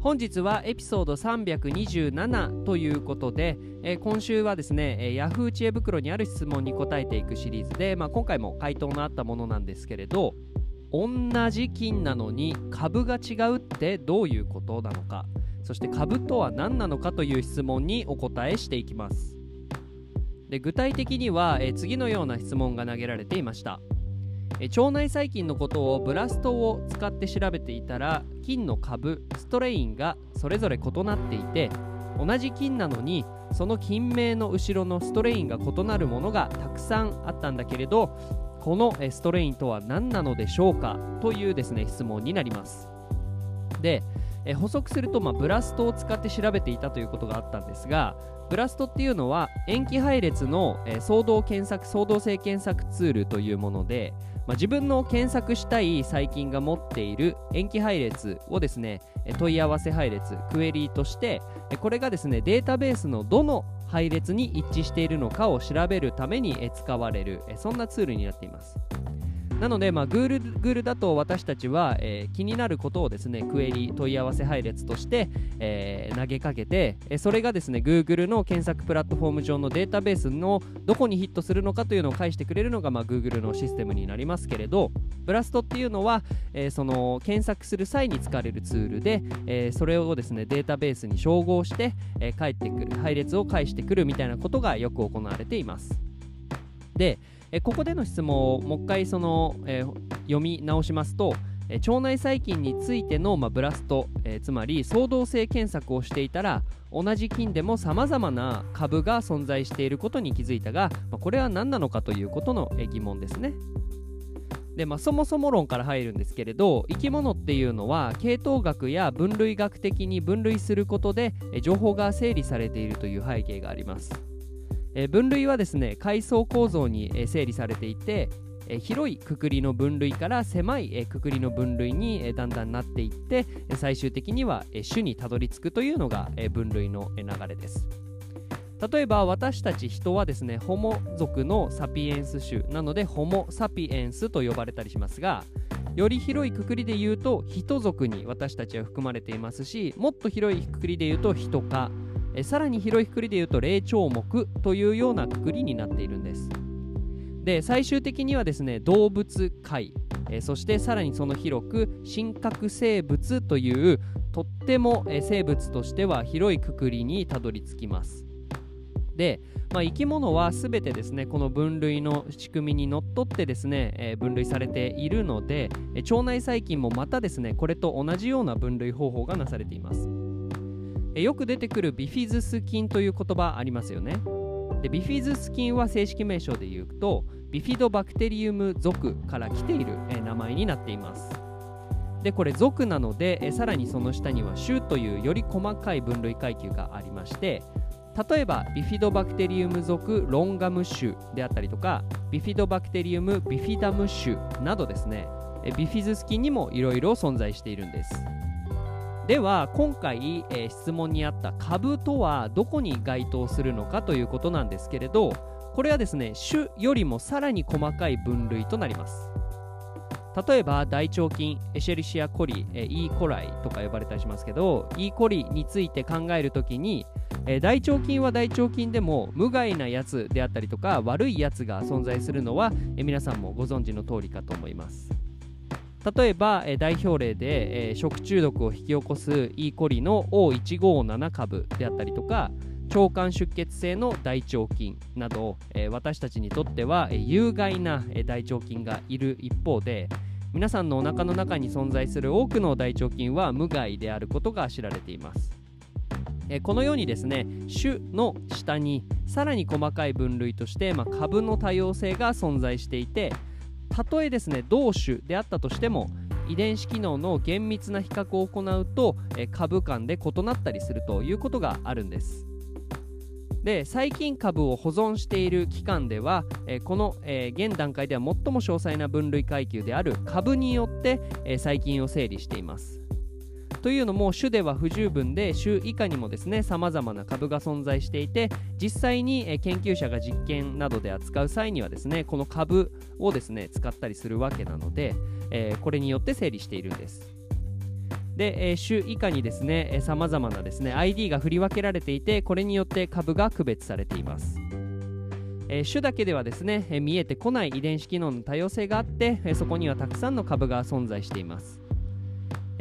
本日はエピソード327ということで、えー、今週はですね、えー、Yahoo 知恵袋にある質問に答えていくシリーズで、まあ、今回も回答のあったものなんですけれど同じ菌なのに株が違うってどういうことなのかそして株とは何なのかという質問にお答えしていきます。で具体的には、えー、次のような質問が投げられていました。腸内細菌のことをブラストを使って調べていたら菌の株ストレインがそれぞれ異なっていて同じ菌なのにその菌名の後ろのストレインが異なるものがたくさんあったんだけれどこのストレインとは何なのでしょうかというですね質問になります。で補足すると、まあ、ブラストを使って調べていたということがあったんですがブラストっていうのは塩基配列の、相動検索相動性検索ツールというもので、まあ、自分の検索したい細菌が持っている塩基配列をですね問い合わせ配列クエリーとしてこれがですねデータベースのどの配列に一致しているのかを調べるために使われるそんなツールになっています。なので、まあ、Google だと私たちは、えー、気になることをですね、クエリ問い合わせ配列として、えー、投げかけて、えそれがですね、Google の検索プラットフォーム上のデータベースのどこにヒットするのかというのを返してくれるのが、まあ、Google のシステムになりますけれど、ブラストっていうのは、えー、その検索する際に使われるツールで、えそれをですね、データベースに照合して、え返ってくる、配列を返してくるみたいなことがよく行われています。で、えここでの質問をもう一回その、え、読み直しますと、え腸内細菌についての、まあ、ブラスト、えー、つまり相動性検索をしていたら同じ菌でもさまざまな株が存在していることに気づいたが、まあ、これは何なのかということの、え疑問ですね。でまあ、そもそも論から入るんですけれど生き物っていうのは系統学や分類学的に分類することで情報が整理されているという背景があります。え分類はですね階層構造に、え整理されていて、え広いくくりの分類から狭い、えくくりの分類に、えだんだんなっていって最終的には、え種にたどり着くというのが、え分類の流れです。例えば私たち人はですねホモ族のサピエンス種なのでホモ・サピエンスと呼ばれたりしますがより広いくくりで言うと人族に私たちは含まれていますしもっと広いくくりで言うと人科えさらに広いくくりで言うと霊長目というようなくくりになっているんです。で最終的にはですね動物界、えそしてさらにその広く真核生物というとっても、え生物としては広いくくりにたどり着きます。で、まあ、生き物は全てですねこの分類の仕組みにのっとってですね、えー、分類されているので腸内細菌もまたですねこれと同じような分類方法がなされています。よく出てくるビフィズス菌という言葉ありますよね。でビフィズス菌は正式名称で言うとビフィドバクテリウム属から来ている、え名前になっています。でこれ属なのでえさらにその下には種というより細かい分類階級がありまして例えばビフィドバクテリウム属ロンガム種であったりとかビフィドバクテリウムビフィダム種などですね。ビフィズス菌にもいろいろ存在しているんです。では今回、えー、質問にあった株とはどこに該当するのかということなんですけれどこれはですね種よりもさらに細かい分類となります。例えば大腸菌エシェリシアコリ、えー、イコライとか呼ばれたりしますけどイーコリについて考えるときに、えー、大腸菌は大腸菌でも無害なやつであったりとか悪いやつが存在するのは、えー、皆さんもご存知の通りかと思います。例えば、え代表例で、え食中毒を引き起こす E. コリの O157 株であったりとか腸管出血性の大腸菌など、え、私たちにとっては、え、有害な、え、大腸菌がいる一方で皆さんのお腹の中に存在する多くの大腸菌は無害であることが知られています。えこのようにですね種の下にさらに細かい分類として、まあ、株の多様性が存在していてたとえですね同種であったとしても遺伝子機能の厳密な比較を行うと、株間で異なったりするということがあるんです。で細菌株を保存している期間では、この、現段階では最も詳細な分類階級である株によって、細菌を整理していますというのも種では不十分で種以下にもですね様々な株が存在していて実際に、研究者が実験などで扱う際にはですねこの株をですね使ったりするわけなので、えこれによって整理しているんですで、えー、種以下にですねさまざまなですね ID が振り分けられていてこれによって株が区別されています。え、種だけではですね、え、見えてこない遺伝子機能の多様性があって、え、そこにはたくさんの株が存在しています。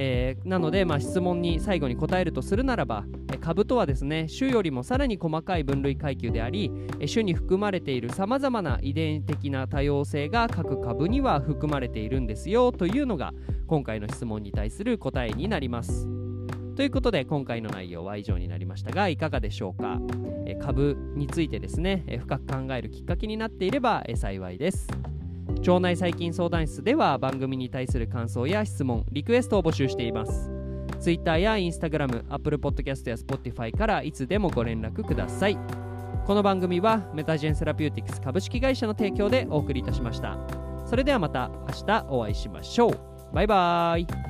えー、なので、まあ、質問に最後に答えるとするならば、株とはですね種よりもさらに細かい分類階級であり、種に含まれているさまざまな遺伝的な多様性が各株には含まれているんですよというのが今回の質問に対する答えになります。ということで今回の内容は以上になりましたがいかがでしょうか、株についてですね、深く考えるきっかけになっていれば、幸いです。腸内細菌相談室では番組に対する感想や質問、リクエストを募集しています。Twitter や Instagram、Apple Podcast や Spotify からいつでもご連絡ください。この番組はメタジェンセラピューティクス株式会社の提供でお送りいたしました。それではまた明日お会いしましょう。バイバーイ。